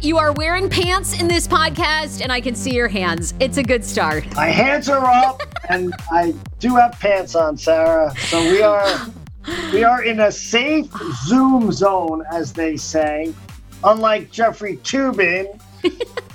You are wearing pants in this podcast, and I can see your hands. It's a good start. My hands are up, and I do have pants on, Sarah. So we are we are in a safe Zoom zone, as they say. Unlike Jeffrey Toobin.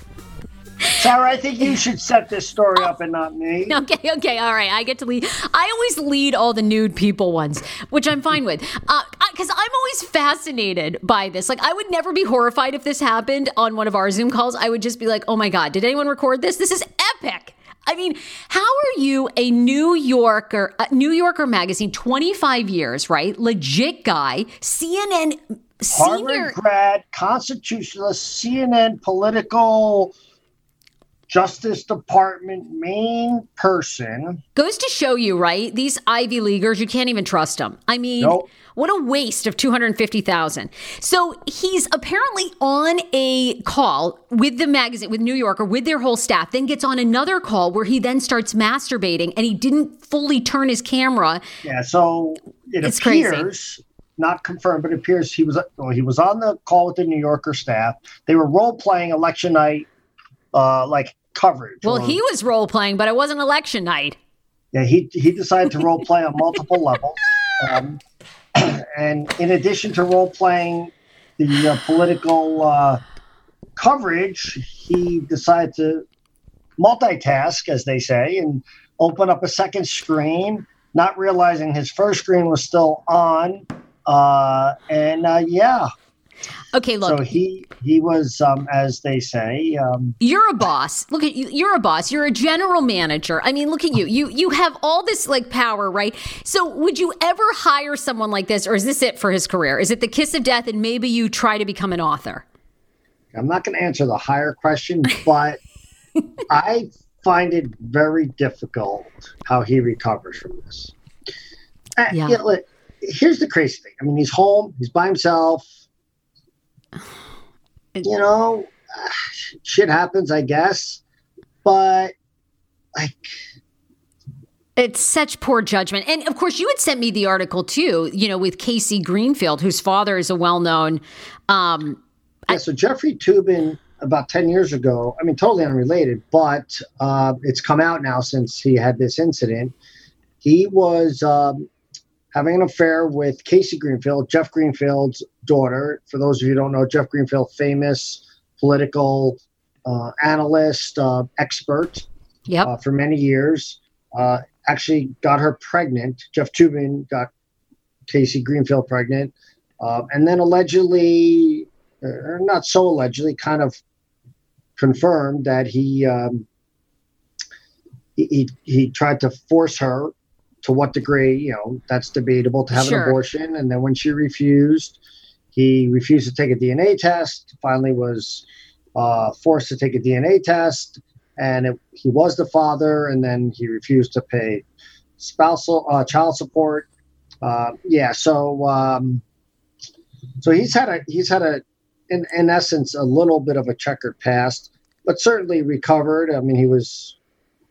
Sarah, I think you should set this story up and not me. Okay, okay, all right. I get to lead. I always lead all the nude people ones, which I'm fine with. Because uh, I'm always fascinated by this. Like, I would never be horrified if this happened on one of our Zoom calls. I would just be like, oh my God, did anyone record this? This is epic. I mean, how are you a New Yorker, uh, New Yorker magazine, 25 years, right? Legit guy, CNN Harvard senior grad, constitutionalist, CNN political Justice Department main person. Goes to show you, right? These Ivy Leaguers, you can't even trust them. I mean, Nope. what a waste of 250,000. So he's apparently on a call with the magazine, with New Yorker, with their whole staff, then gets on another call where he then starts masturbating and he didn't fully turn his camera. Yeah, so it It's crazy. appears, not confirmed, but it appears he was well, he was on the call with the New Yorker staff. They were role playing election night, uh, like coverage. Well, or- he was role playing, but it wasn't election night. yeah he he decided to role play on multiple levels, um, and in addition to role playing the uh, political uh, coverage, he decided to multitask, as they say, and open up a second screen, not realizing his first screen was still on. Uh, and uh, yeah, Okay, look, so he he was, um, as they say, um, you're a boss. Look at you. You're a boss. You're a general manager. I mean, look at you. You you have all this like power, right? So, would you ever hire someone like this, or is this it for his career? Is it the kiss of death, and maybe you try to become an author? I'm not going to answer the higher question, but I find it very difficult how he recovers from this. Uh, Yeah. yeah, here's the crazy thing. I mean, he's home, he's by himself. You know, shit happens, I guess. But like, It's such poor judgment. And of course, you had sent me the article too. You know, with Casey Greenfield, whose father is a well-known. Um, yeah, so Jeffrey Toobin about 10 years ago, I mean, totally unrelated, but uh, it's come out now since he had this incident. He was um, having an affair with Casey Greenfield, Jeff Greenfield's daughter. For those of you who don't know, Jeff Greenfield, famous political uh, analyst, uh, expert yep. uh, for many years. Uh, actually got her pregnant. Jeff Toobin got Casey Greenfield pregnant. Uh, and then allegedly, or not so allegedly, kind of confirmed that he, um, he, he, he tried to force her to what degree, you know, that's debatable to have Sure. an abortion. And then when she refused, he refused to take a DNA test, finally was uh, forced to take a DNA test and it, he was the father, and then he refused to pay spousal uh, child support. Uh, yeah, so um, so he's had a he's had a in, in essence a little bit of a checkered past, but certainly recovered. I mean, he was.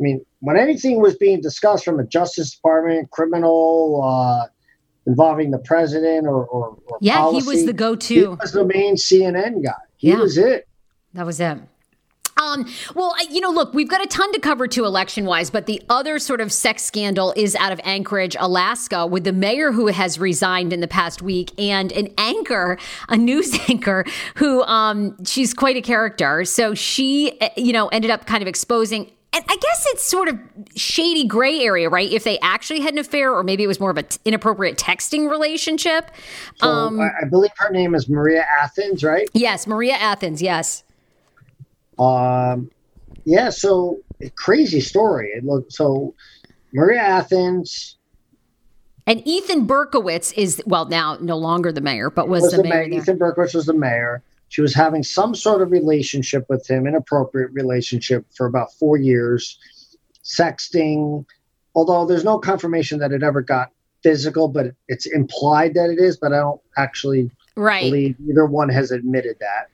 I mean, when anything was being discussed from a Justice Department criminal uh, involving the president or, or, or Yeah, he was the go-to. He was the main CNN guy. He Yeah. was it. That was it. Um, well, you know, look, we've got a ton to cover too, election wise, but the other sort of sex scandal is out of Anchorage, Alaska, with the mayor who has resigned in the past week and an anchor, a news anchor who, um, she's quite a character. So she, eh, you know, ended up kind of exposing. And I guess it's sort of shady gray area, right? If they actually had an affair, or maybe it was more of an inappropriate texting relationship. So Um, I, I believe her name is Maria Athens, right? yes, Maria Athens. Yes. Um, yeah, so crazy story. It looked so Maria Athens And Ethan Berkowitz is well now no longer the mayor, but was, was the, the mayor. mayor. Ethan Berkowitz was the mayor. She was having some sort of relationship with him, inappropriate relationship for about four years, sexting. Although there's no confirmation that it ever got physical, but it's implied that it is. But I don't actually Right. believe either one has admitted that.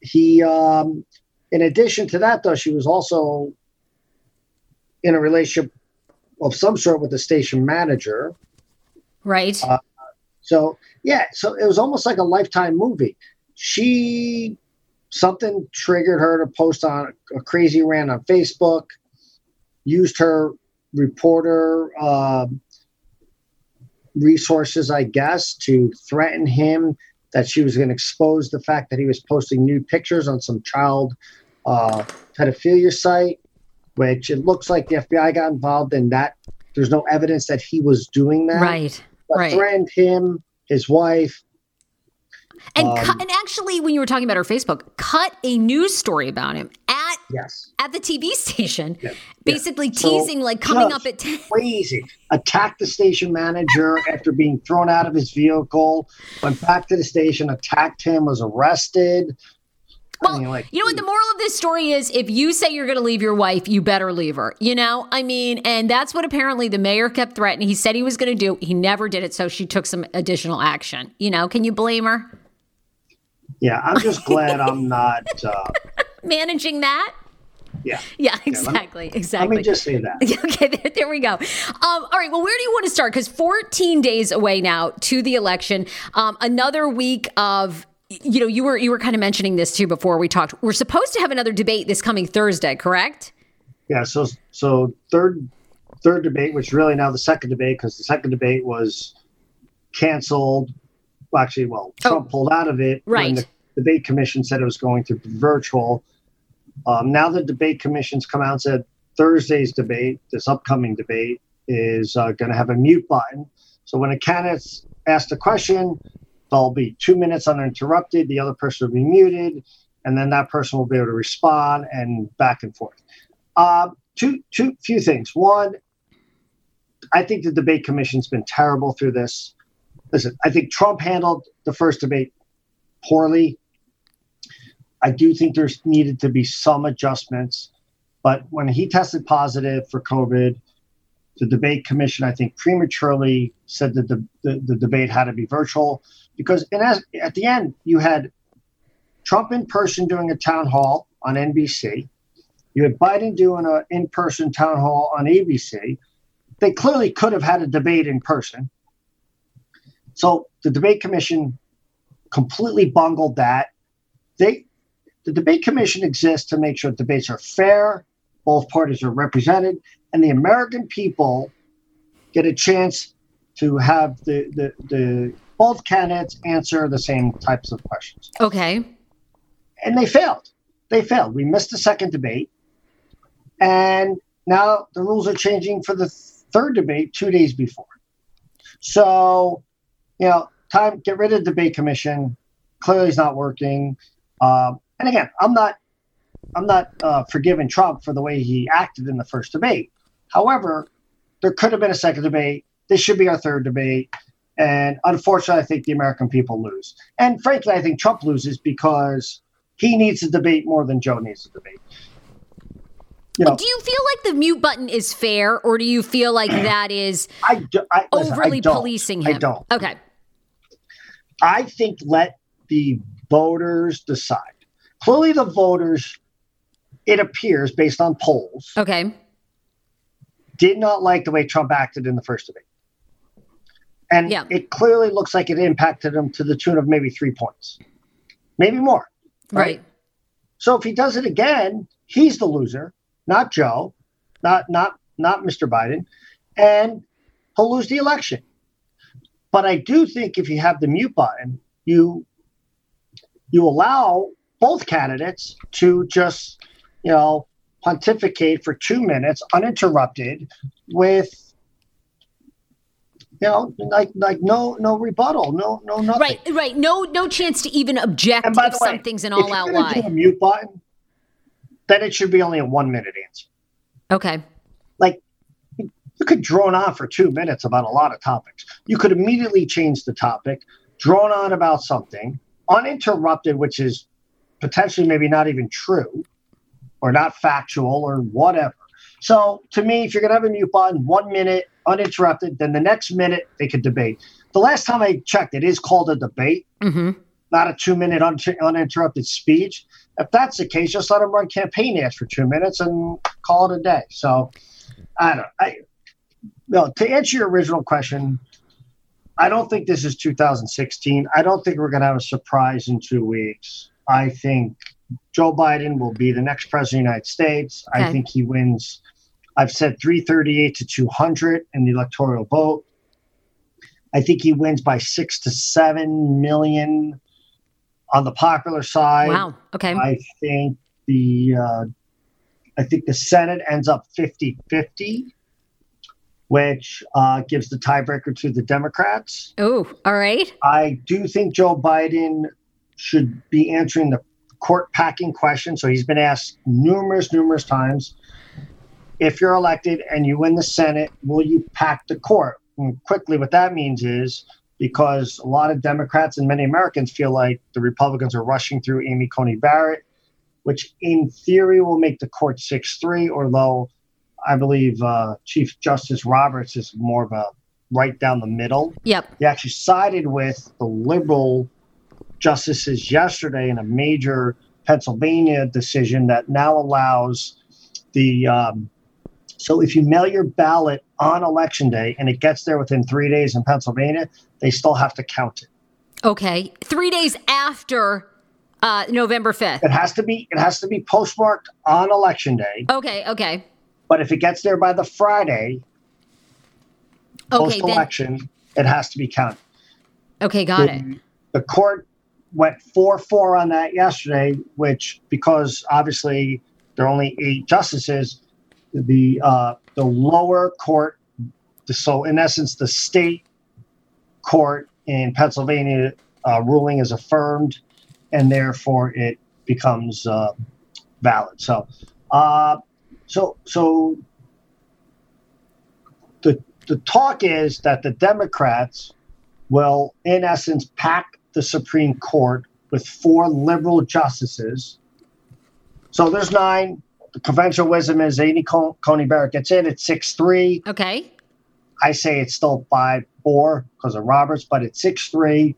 He, um, in addition to that, though, she was also in a relationship of some sort with the station manager. Right. Uh, So, yeah, so it was almost like a lifetime movie. she something triggered her to post on a crazy rant on Facebook, used her reporter uh, resources, I guess, to threaten him that she was going to expose the fact that he was posting nude pictures on some child uh, pedophilia site, which it looks like the FBI got involved in that. There's no evidence that he was doing that. Right. But right. threatened him, his wife, and Um, cut, and actually, when you were talking about her Facebook, cut a news story about him at yes, at the TV station, Yeah. basically So, teasing like coming up at 10. crazy. Attacked the station manager after being thrown out of his vehicle. Went back to the station, attacked him, was arrested. I Well, mean, like, you know what the moral of this story is? If you say you're going to leave your wife, you better leave her. You know, I mean, and that's what apparently the mayor kept threatening. He said he was going to do. He never did it, so she took some additional action. You know, can you blame her yeah, I'm just glad I'm not. Uh, managing that? yeah, Yeah, let me- exactly, let me just say that. Okay, there, there we go. Um, all right, well, where do you want to start? Because 14 days away now to the election, um, another week of. You know, you were you were kind of mentioning this too before we talked. We're supposed to have another debate this coming Thursday, correct? Yeah, so so third third debate, which really now the second debate because the second debate was canceled. Well, actually, well, Trump pulled out of it Oh. Right. the debate commission said it was going to be virtual. Um, now the debate commission's come out and said Thursday's debate, this upcoming debate, is uh, going to have a mute button. So when a candidate's asked a question, there'll be two minutes uninterrupted. The other person will be muted, and then that person will be able to respond and back and forth. Uh, two, two, few things. One, I think the debate commission's been terrible through this. Listen, I think Trump handled the first debate poorly. I do think there's needed to be some adjustments, but when he tested positive for COVID, the debate commission, I think, prematurely said that the, the, the debate had to be virtual because at the end, you had Trump in person doing a town hall on NBC. You had Biden doing an in person town hall on ABC. They clearly could have had a debate in person. So the debate commission completely bungled that. They, the debate commission exists to make sure debates are fair, both parties are represented, and the American people get a chance to have the, the, the both candidates answer the same types of questions Okay. and they failed. They failed. We missed the second debate, and now the rules are changing for the third debate two days before. So, you know, time get rid of the debate commission. Clearly, it's not working. Um, and again, I'm not, I'm not uh, forgiving Trump for the way he acted in the first debate. However, there could have been a second debate. This should be our third debate. And unfortunately, I think the American people lose. And frankly, I think Trump loses because he needs a debate more than Joe needs a debate. You know, Do you feel like the mute button is fair, or do you feel like that is I, do, I listen, overly don't. policing him? I don't. Okay. I think let the voters decide. Clearly, the voters, it appears based on polls, Okay. did not like the way Trump acted in the first debate. And Yeah. it clearly looks like it impacted him to the tune of maybe three points, maybe more. Right. So if he does it again, he's the loser, not Joe, not not not Mr. Biden, and he'll lose the election. But I do think if you have the mute button, you you allow both candidates to just, you know, pontificate for two minutes uninterrupted with you know, like like no no rebuttal, no no nothing. Right. Right. No. No chance to even object And by if the way, something's an all-out you're gonna do lie. a mute button, then it should be only a one minute answer. Okay. Like you could drone on for two minutes about a lot of topics. You could immediately change the topic, drone on about something uninterrupted, which is potentially maybe not even true or not factual or whatever. So to me, if you're gonna have a mute button, one minute uninterrupted, then the next minute they could debate. The last time I checked, it is called a debate hmm not a two minute un- uninterrupted speech. If that's the case, just let them run campaign ads for two minutes and call it a day. So I don't. I no to answer your original question. I don't think this is 2016. I don't think we're going to have a surprise in two weeks. I think Joe Biden will be the next president of the United States. Okay. I think he wins. I've said 338 to 200 in the electoral vote. I think he wins by six to seven million on the popular side. Wow. Okay. I think the uh, I think the Senate ends up 50-50, which uh, gives the tiebreaker to the Democrats. Oh, all right. I do think Joe Biden should be answering the court packing question. So he's been asked numerous, numerous times if you're elected and you win the Senate, will you pack the court? And quickly, what that means is because a lot of Democrats and many Americans feel like the Republicans are rushing through Amy Coney Barrett, which in theory will make the court 6 3, although I believe uh, Chief Justice Roberts is more of a right down the middle. Yep. He actually sided with the liberal justices yesterday in a major Pennsylvania decision that now allows the. Um, so if you mail your ballot on election day and it gets there within three days in Pennsylvania, they still have to count it. Okay. Three days after uh, November 5th. It has to be it has to be postmarked on election day. Okay. Okay. But if it gets there by the Friday Okay. post election, it has to be counted. okay. Got it. the, the court went 4 4 on that yesterday, which, because obviously there are only eight justices, the, uh, the lower court, so in essence, the state court in Pennsylvania uh, ruling is affirmed, and therefore it becomes uh, valid. So, uh, so, so the the talk is that the Democrats will, in essence, pack the Supreme Court with four liberal justices. So there's nine. The conventional wisdom is Amy Con- Coney Barrett gets in at six three. Okay. I say it's still five four because of Roberts, but it's six three.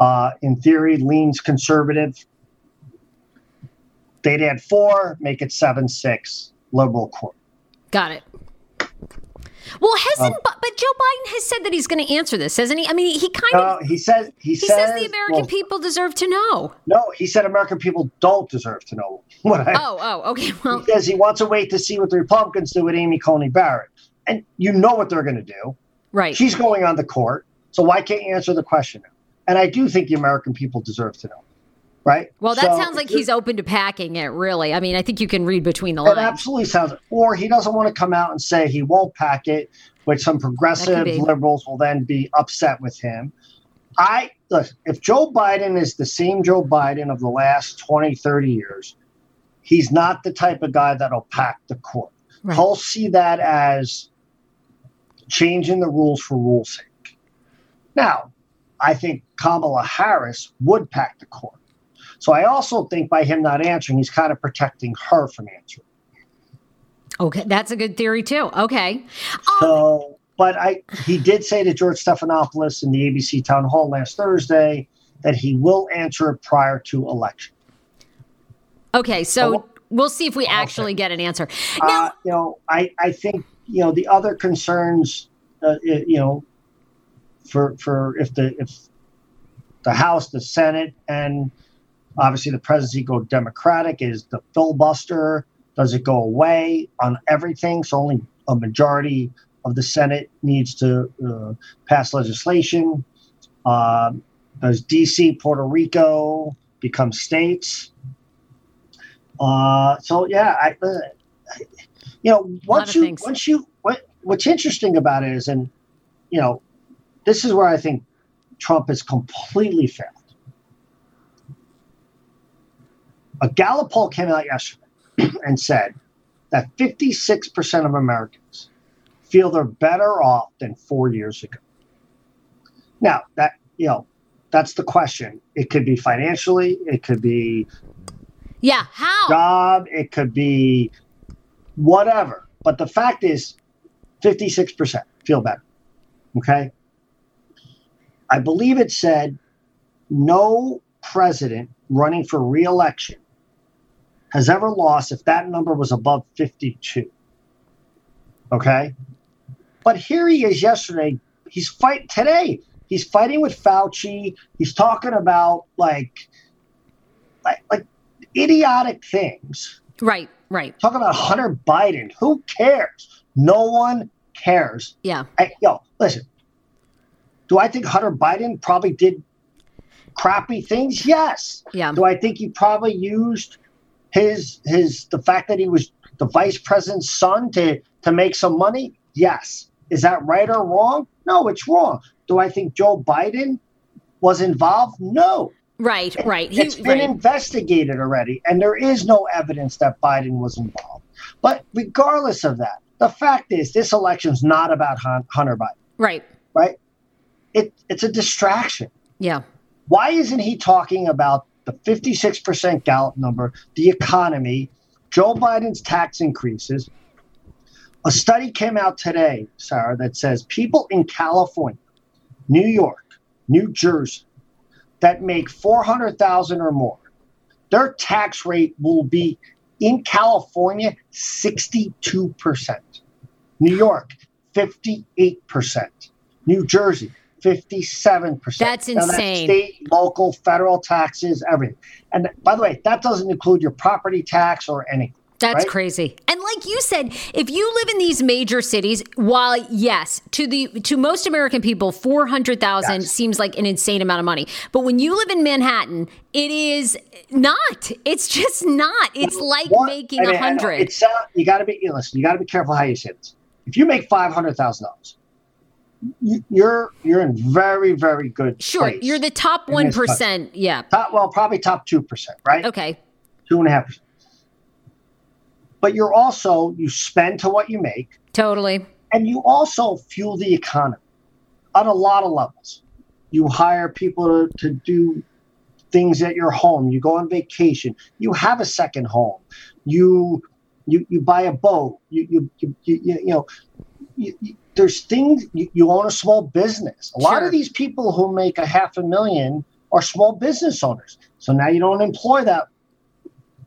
Uh, in theory, leans conservative. They'd add four, make it seven six. Liberal court. Got it. Well, hasn't Um, but, but Joe Biden has said that he's going to answer this, hasn't he? I mean, he kind of he says he, he says, says the American well, people deserve to know. No, he said American people don't deserve to know what I Oh, oh, okay. Well, because he wants to wait to see what the Republicans do with Amy Coney Barrett. And you know what they're going to do. right. She's going on the court. So why can't you answer the question now? And I do think the American people deserve to know. Right? Well, that So sounds like he's open to packing it, really. I mean, I think you can read between the lines. It absolutely sounds, or he doesn't want to come out and say he won't pack it, which some progressive liberals will then be upset with him. I look, if Joe Biden is the same Joe Biden of the last 20, 30 years, he's not the type of guy that'll pack the court. Right. He'll see that as changing the rules for rules' sake. Now, I think Kamala Harris would pack the court. So I also think by him not answering, he's kind of protecting her from answering. Okay, that's a good theory too. Okay. Um, So, but I he did say to George Stephanopoulos in the ABC town hall last Thursday that he will answer it prior to election. okay, so Well, we'll see if we okay. actually get an answer. Now, Uh, you know, I I think you know the other concerns, uh, you know, for for if the if the House, the Senate, and obviously the presidency go Democratic is the filibuster. Does it go away on everything? So only a majority of the Senate needs to uh, pass legislation. Um, does DC, Puerto Rico become states? Uh, so yeah, I, uh, you know, once you things. once you what what's interesting about it is, and you know, this is where I think Trump has completely failed. A Gallup poll came out yesterday and said that 56% of Americans feel they're better off than four years ago. Now, that, you know, that's the question. It could be financially, it could be yeah, how? job, it could be whatever. But the fact is, 56% feel better. Okay. I believe it said no president running for reelection has ever lost if that number was above 52. Okay. But here he is yesterday. He's fight today. he's fighting with Fauci. He's talking about like, like, like idiotic things. Right, right. Talking about Hunter Biden. Who cares? No one cares. Yeah. I, yo, listen. Do I think Hunter Biden probably did crappy things? Yes. Yeah. Do I think he probably used his his the fact that he was the vice president's son to to make some money? Yes. Is that right or wrong? No, it's wrong. Do I think Joe Biden was involved? No. Right, right. He, it's been right. investigated already, and there is no evidence that Biden was involved. But regardless of that, the fact is this election's not about Hunter Biden. Right. Right. It, it's a distraction. Yeah. Why isn't he talking about the 56% Gallup number, the economy, Joe Biden's tax increases? A study came out today, Sarah, that says people in California, New York, New Jersey, that make 400,000 or more, their tax rate will be in California 62%. New York 58%. New Jersey 57%. That's insane. That's state, local, federal taxes, everything. And by the way, that doesn't include your property tax or anything. That's right? crazy. And like you said, if you live in these major cities, while yes, to the to most American people, four hundred thousand yes. seems like an insane amount of money. But when you live in Manhattan, it is not. It's just not. It's like what? making a hundred. It's uh, you got to be listen. You got to be careful how you say this. If you make five hundred thousand dollars, you're you're in very very good. Sure, you're the top one percent. Yeah. Top, well, probably top two percent, right? Okay. Two and a half percent but you're also you spend to what you make totally and you also fuel the economy on a lot of levels you hire people to, to do things at your home you go on vacation you have a second home you you, you buy a boat you you you, you, you know you, there's things you, you, own a small business a sure. lot of these people who make a half a million are small business owners so now you don't employ that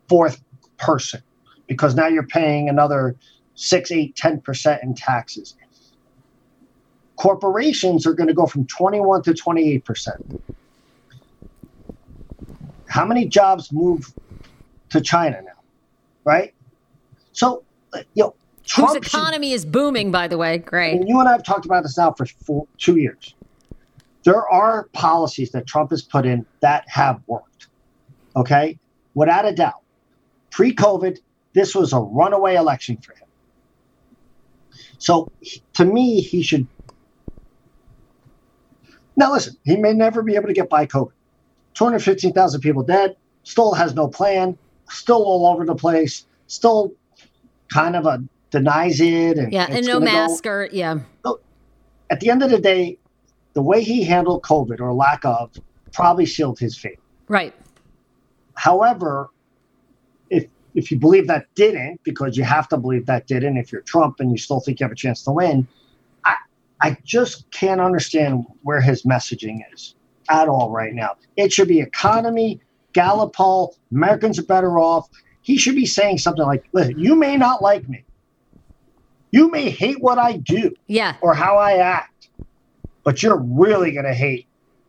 fourth person because now you're paying another six, eight, 10% in taxes. Corporations are going to go from 21 to 28%. How many jobs move to China now? Right? So, you know, Trump's economy should, is booming, by the way. Great. And you and I have talked about this now for four, two years. There are policies that Trump has put in that have worked. Okay? Without a doubt. Pre COVID, this was a runaway election for him. So to me, he should. Now, listen, he may never be able to get by COVID. 215,000 people dead, still has no plan, still all over the place, still kind of a denies it. And yeah, and no mask go. or, yeah. So at the end of the day, the way he handled COVID or lack of probably sealed his fate. Right. However, if if you believe that didn't, because you have to believe that didn't, if you're Trump and you still think you have a chance to win, I, I just can't understand where his messaging is at all right now. It should be economy, Gallup poll, Americans are better off. He should be saying something like, listen, you may not like me. You may hate what I do yeah. or how I act, but you're really going to hate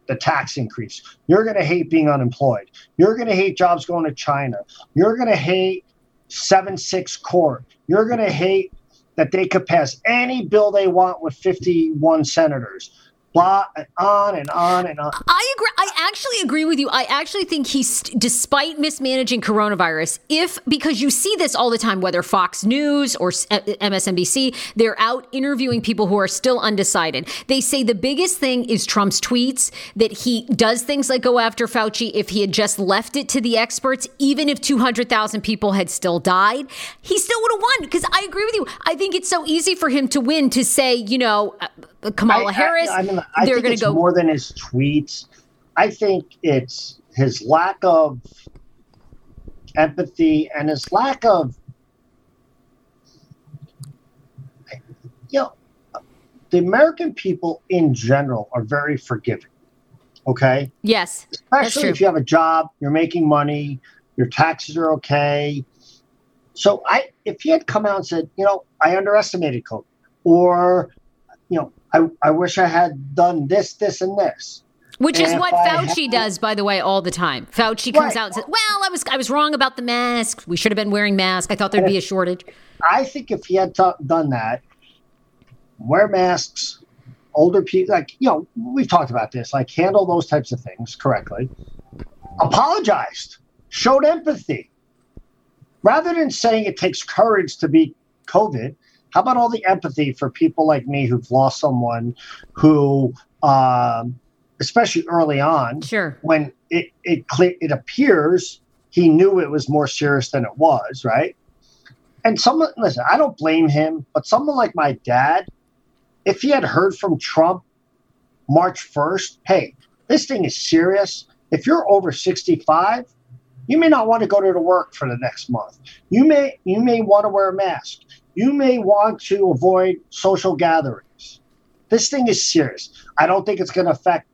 the tax increase. You're going to hate being unemployed. You're going to hate jobs going to China. You're going to hate 7 6 court. You're going to hate that they could pass any bill they want with 51 senators and on and on and on. I agree. I actually agree with you. I actually think he's, despite mismanaging coronavirus, if because you see this all the time, whether Fox News or uh, MSNBC, they're out interviewing people who are still undecided. They say the biggest thing is Trump's tweets that he does things like go after Fauci. If he had just left it to the experts, even if 200,000 people had still died, he still would have won. Because I agree with you. I think it's so easy for him to win to say, you know, uh, Kamala I, Harris. I, I mean, I they're going to go more than his tweets. I think it's his lack of empathy and his lack of, you know, the American people in general are very forgiving. Okay. Yes. Especially if you have a job, you're making money, your taxes are okay. So I, if he had come out and said, you know, I underestimated COVID, or, you know, I, I wish I had done this, this, and this. Which And is what Fauci had- does, by the way, all the time. Fauci comes Right. out and says, "Well, I was I was wrong about the mask. We should have been wearing masks. I thought there'd be a shortage." I think if he had t- done that, wear masks, older people, like, you know, we've talked about this, like, handle those types of things correctly, apologized, showed empathy. Rather than saying it takes courage to beat COVID, how about all the empathy for people like me who've lost someone who, um, especially early on, Sure. when it it it appears he knew it was more serious than it was, right? And someone listen, I don't blame him, but someone like my dad, if he had heard from Trump March first, hey, this thing is serious. If you're over sixty five, you may not want to go to the work for the next month. You may you may want to wear a mask. You may want to avoid social gatherings. This thing is serious. I don't think it's going to affect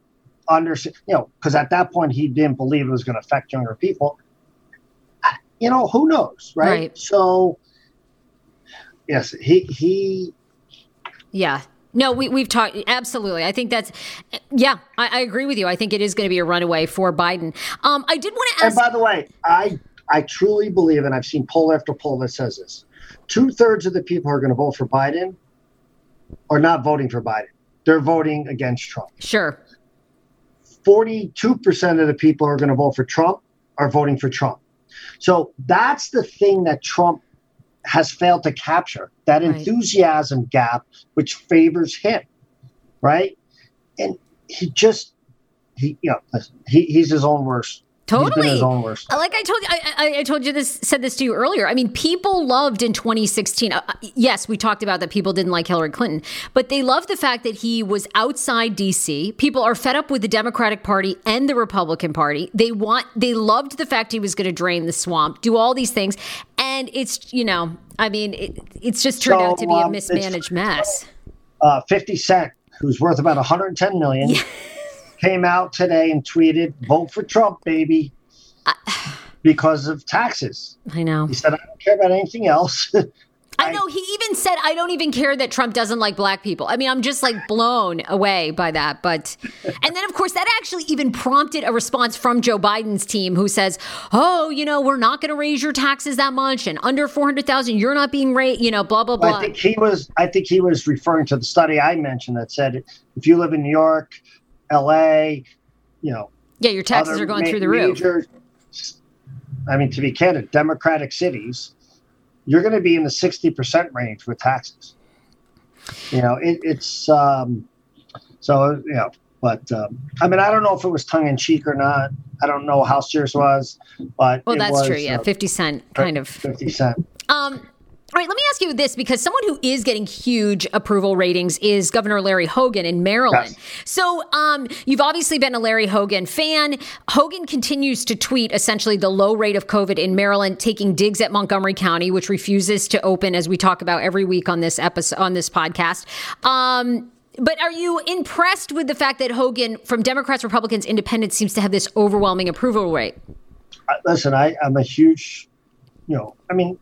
under you know because at that point he didn't believe it was going to affect younger people you know who knows right, Right. so yes he he Yeah. No, we, we've talked absolutely. I think that's, yeah, I, I agree with you. I think it is going to be a runaway for Biden. Um, I did want to ask. and by the way i i truly believe and i've seen poll after poll that says this two-thirds of the people who are going to vote for biden are not voting for biden they're voting against trump sure. 42% of the people who are going to vote for Trump are voting for Trump. So that's the thing that Trump has failed to capture that Right. enthusiasm gap, which favors him, right? And he just, he, you know, he, he's his own worst. Totally. worst. Like I told you, I, I, told you this, said this to you earlier. I mean, people loved in 2016. Uh, yes, we talked about that people didn't like Hillary Clinton, but they loved the fact that he was outside DC. People are fed up with the Democratic Party and the Republican Party. They want, they loved the fact he was going to drain the swamp, do all these things, and it's, you know, I mean, it, it's just turned out to be a um, it's- mismanaged mess. Uh, 50 Cent, who's worth about 110 million, came out today and tweeted, vote for Trump, baby, because of taxes. I know. He said, I don't care about anything else. I know. He even said, I don't even care that Trump doesn't like black people. I mean, I'm just like blown away by that. But, and then of course, that actually even prompted a response from Joe Biden's team who says, oh, you know, we're not going to raise your taxes that much. And under 400,000, you're not being raised, you know, blah, blah, blah. I think he was. I think he was referring to the study I mentioned that said if you live in New York, L.A., you know, yeah, your taxes are going ma- through the roof. major- I mean, to be candid, Democratic cities, you're going to be in the sixty percent range with taxes. You know, it, it's um, so you know. But um, I mean, I don't know if it was tongue in cheek or not. I don't know how serious it was, but Well, that's was, true. Yeah. uh, 50 Cent kind of. fifty cent. Um, all right, let me ask you this because someone who is getting huge approval ratings is Governor Larry Hogan in Maryland. Yes. So, um, you've obviously been a Larry Hogan fan. Hogan continues to tweet essentially the low rate of COVID in Maryland, taking digs at Montgomery County, which refuses to open, as we talk about every week on this episode on this podcast. Um, but are you impressed with the fact that Hogan, from Democrats, Republicans, Independents, seems to have this overwhelming approval rate? I- listen, I, I'm a huge, you know, I mean,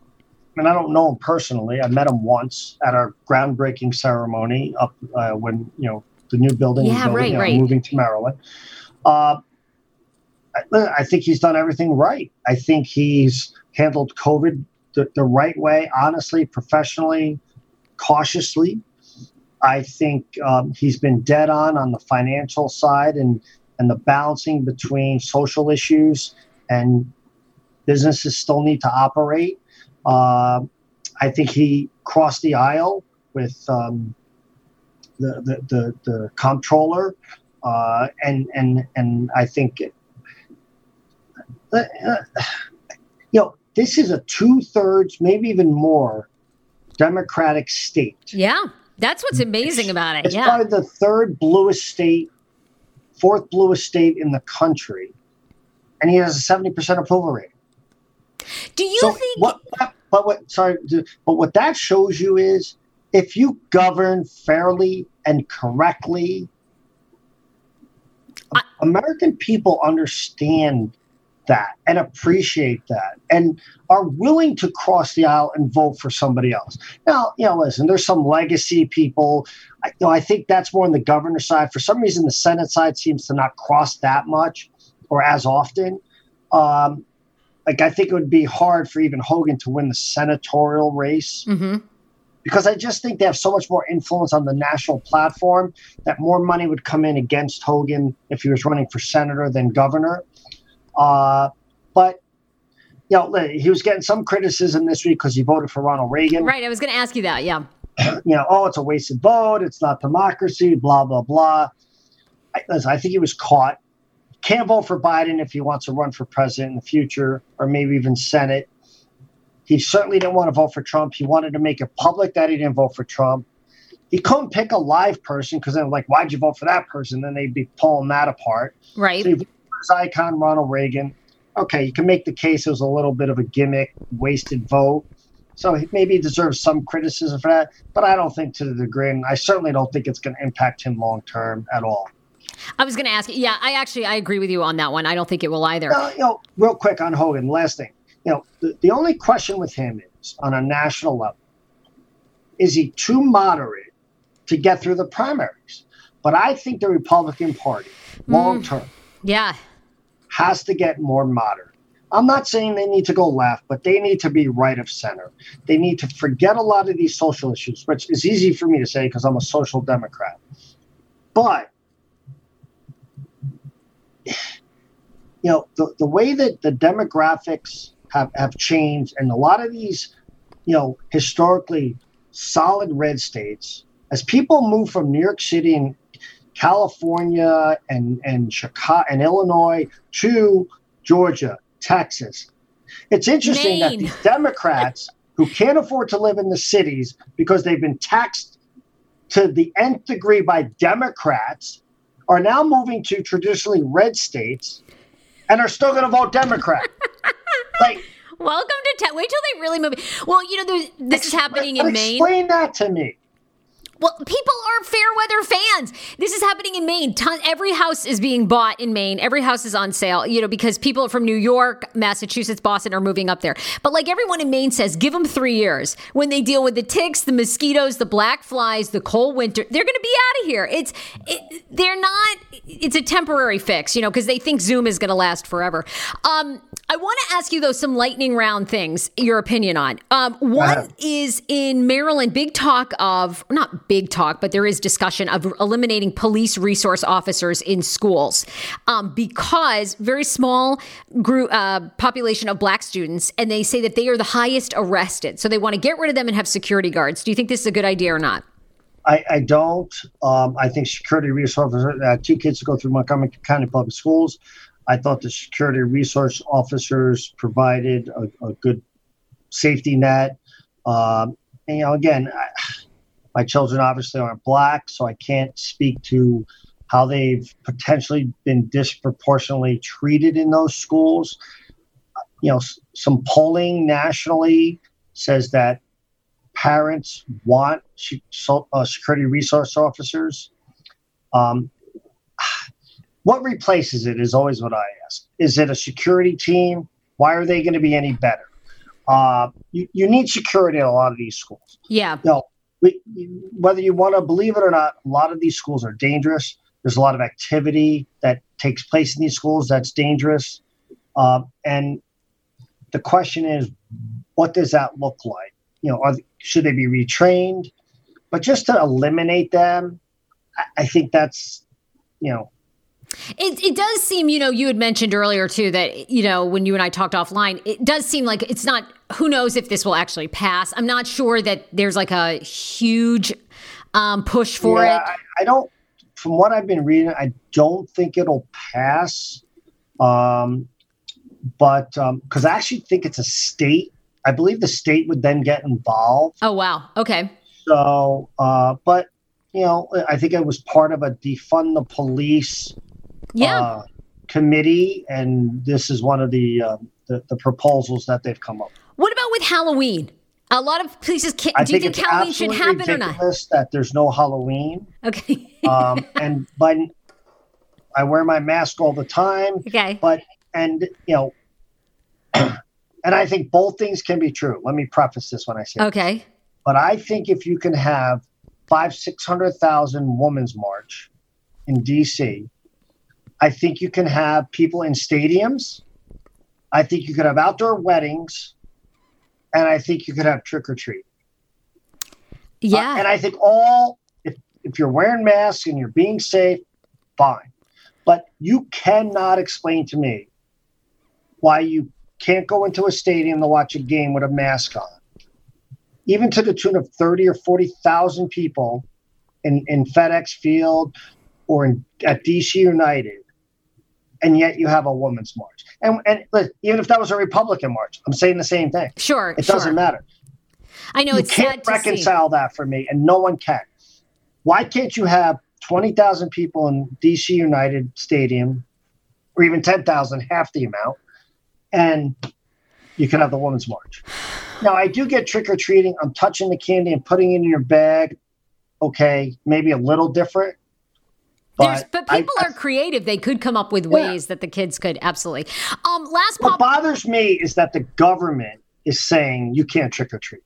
I mean, I don't know him personally. I met him once at our groundbreaking ceremony up uh, when you know the new building was Yeah, building, right, you know, right. moving to Maryland. Uh, I, I think he's done everything right. I think he's handled COVID the, the right way, honestly, professionally, cautiously. I think um, he's been dead on on the financial side and and the balancing between social issues and businesses still need to operate. Uh, I think he crossed the aisle with um, the, the, the the comptroller, uh, and and and I think uh, uh, you know this is a two thirds, maybe even more, Democratic state. Yeah, that's what's amazing about it. It's Yeah. probably the third bluest state, fourth bluest state in the country, and he has a seventy percent approval rate. Do you so think? what? But what? Sorry, but what that shows you is if you govern fairly and correctly, I- American people understand that and appreciate that and are willing to cross the aisle and vote for somebody else. Now, you know, listen, there's some legacy people. I, you know, I think that's more on the governor side. For some reason, the Senate side seems to not cross that much or as often. Um, like, I think it would be hard for even Hogan to win the senatorial race. Mm-hmm. Because I just think they have so much more influence on the national platform that more money would come in against Hogan if he was running for senator than governor. Uh, but you know, he was getting some criticism this week because he voted for Ronald Reagan. Right. I was going to ask you that. Yeah. you know, oh, it's a wasted vote. It's not democracy. Blah blah blah. I, listen, I think he was caught. Can't vote for Biden if he wants to run for president in the future, or maybe even Senate. He certainly didn't want to vote for Trump. He wanted to make it public that he didn't vote for Trump. He couldn't pick a live person because they're like, why'd you vote for that person? Then they'd be pulling that apart. Right. So his icon, Ronald Reagan. Okay, you can make the case it was a little bit of a gimmick, wasted vote. So maybe he deserves some criticism for that, but I don't think to the degree, and I certainly don't think it's going to impact him long term at all. I was going to ask, yeah, I actually I agree with you on that one. I don't think it will either. Uh, you know, real quick on Hogan, last thing, you know, the, the only question with him is on a national level, is he too moderate to get through the primaries? But I think the Republican Party, long term, mm, yeah, has to get more moderate. I'm not saying they need to go left, but they need to be right of center. They need to forget a lot of these social issues, which is easy for me to say because I'm a social democrat. But know, the, the way that the demographics have, have changed and a lot of these, you know, historically solid red states, as people move from New York City and California and, and Chicago and Illinois to Georgia, Texas. It's interesting Maine. that the Democrats who can't afford to live in the cities because they've been taxed to the nth degree by Democrats are now moving to traditionally red states and are still going to vote Democrat. like, welcome to te- wait till they really move. Well, you know, this is happening in Maine. Explain that to me. Well, people are fair weather fans. This is happening in Maine. Ton, every house is being bought in Maine. Every house is on sale, you know, because people from New York, Massachusetts, Boston are moving up there. But like everyone in Maine says, give them three years. When they deal with the ticks, the mosquitoes, the black flies, the cold winter, they're going to be out of here. It's, it, they're not, it's a temporary fix, you know, because they think Zoom is going to last forever. Um, I want to ask you, though, some lightning round things, your opinion on. Um, one is in Maryland, big talk of, not big talk, but there is discussion of eliminating police resource officers in schools um, because very small group uh, population of black students, and they say that they are the highest arrested. So they want to get rid of them and have security guards. Do you think this is a good idea or not? I, I don't. Um, I think security resource officers, uh, two kids go through Montgomery County Public Schools. I thought the security resource officers provided a, a good safety net. Um, and, you know, again, I, my children obviously aren't black, so I can't speak to how they've potentially been disproportionately treated in those schools. You know, some polling nationally says that parents want uh, security resource officers. Um, what replaces it is always what I ask. Is it a security team? Why are they going to be any better? Uh, you, you need security at a lot of these schools. Yeah. You know, we, whether you want to believe it or not, a lot of these schools are dangerous. There's a lot of activity that takes place in these schools that's dangerous. Uh, and the question is, what does that look like? You know, should they be retrained? But just to eliminate them, I, I think that's, you know, it, it does seem, you know, you had mentioned earlier too that, you know, when you and I talked offline, it does seem like it's not, who knows if this will actually pass. I'm not sure that there's like a huge um, push for yeah, it. I, I, don't, from what I've been reading, I don't think it'll pass. Um, but because um, I actually think it's a state, I believe the state would then get involved. Oh, wow. Okay. So, uh, but, you know, I think it was part of a defund the police yeah. Uh, committee, and this is one of the, uh, the, the proposals that they've come up. What about with Halloween? A lot of places. Can, do you think Halloween should happen or not? That there's no Halloween. Okay. um, and but I wear my mask all the time. Okay. But and you know, and I think both things can be true. Let me preface this when I say, okay, this. but I think if you can have five, six hundred thousand women's march in D.C., I think you can have people in stadiums. I think you could have outdoor weddings, and I think you could have trick or treat. yeah, Uh, and I think all, if, if you're wearing masks and you're being safe, fine. But you cannot explain to me why you can't go into a stadium to watch a game with a mask on, even to the tune of 30 or 40,000 people in, in FedEx Field or in, at DC United. And yet you have a women's march. And, and listen, even if that was a Republican march, I'm saying the same thing. sure, It sure. doesn't matter I know you it's can't sad to see. reconcile that for me, and no one can. Why can't you have 20,000 people in DC United Stadium, or even 10,000, half the amount, and you can have the Women's March? Now, I do get trick or treating. I'm touching the candy and putting it in your bag. Okay, maybe a little different. There's, But, but people I- are creative. They could come up with Yeah. ways that the kids could absolutely. Um, last What pop. bothers me is that the government is saying you can't trick or treat.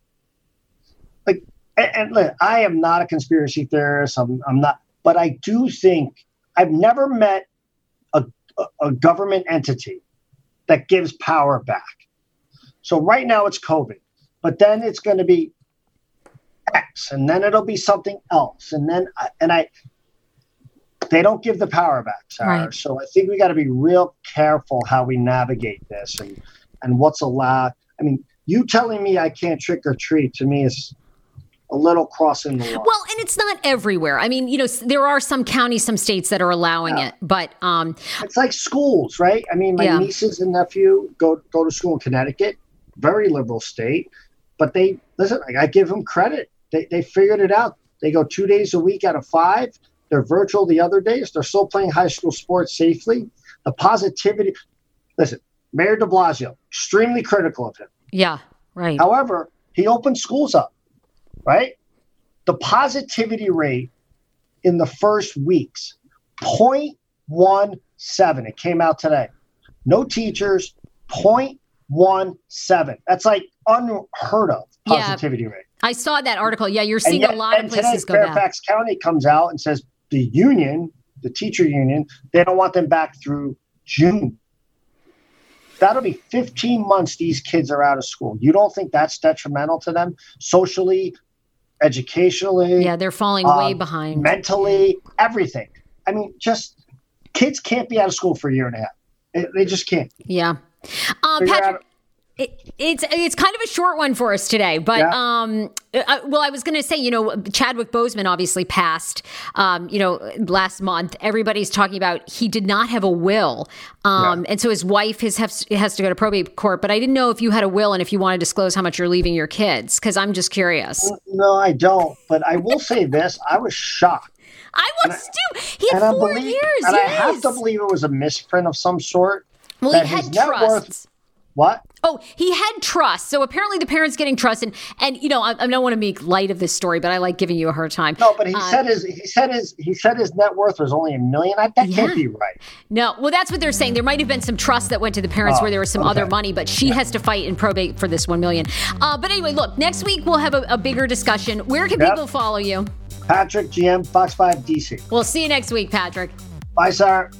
Like, and, and look, I am not a conspiracy theorist. I'm, I'm not, but I do think I've never met a, a, a government entity that gives power back. So right now it's COVID, but then it's going to be X, and then it'll be something else, and then and I. They don't give the power back, Sarah. Right. So I think we got to be real careful how we navigate this and and what's allowed. I mean, you telling me I can't trick or treat to me is a little crossing the line. Well, and it's not everywhere. I mean, you know, there are some counties, some states that are allowing Yeah. it, but um, It's like schools, right? I mean, my Yeah. nieces and nephew go go to school in Connecticut, very liberal state, but they listen. I give them credit. They they figured it out. They go two days a week out of five. They're virtual the other days. They're still playing high school sports safely. The positivity. Listen, Mayor De Blasio, extremely critical of him. yeah, right. However, he opened schools up, right? The positivity rate in the first weeks, 0.17. It came out today. No teachers, 0.17. That's like unheard of Yeah. positivity rate. I saw that article. Yeah, you're seeing yet, a lot of places today, go back. Fairfax County comes out and says the union, the teacher union, they don't want them back through June. That'll be 15 months these kids are out of school. You don't think that's detrimental to them socially, educationally, Yeah, they're falling way um, behind. mentally, everything? I mean, just kids can't be out of school for a year and a half. They- just can't. Yeah. Um, Patrick, it, it's it's kind of a short one for us today, but Yeah. um, uh, well, I was going to say, you know, Chadwick Boseman obviously passed, um, you know, last month. Everybody's talking about he did not have a will, um, and so his wife has has to go to probate court. But I didn't know if you had a will and if you want to disclose how much you're leaving your kids, because I'm just curious. No, I don't. But I will say this: I was shocked. I was too. He had I four believe, years. and yes. I have to believe it was a misprint of some sort. well, he that his had net worth- trusts. What? Oh, he had trust. So apparently the parents getting trust, and and you know I, I don't want to make light of this story, but I like giving you a hard time. No, but he Uh, said his he said his he said his net worth was only a million. I, that Yeah. can't be right. No, well, that's what they're saying. There might have been some trust that went to the parents Oh, where there was some okay. other money, but she has to fight in probate for this one million. Uh, but anyway, look, next week we'll have a, a bigger discussion. Where can Yep. people follow you? Patrick GM Fox Five DC. We'll see you next week, Patrick. Bye, sir.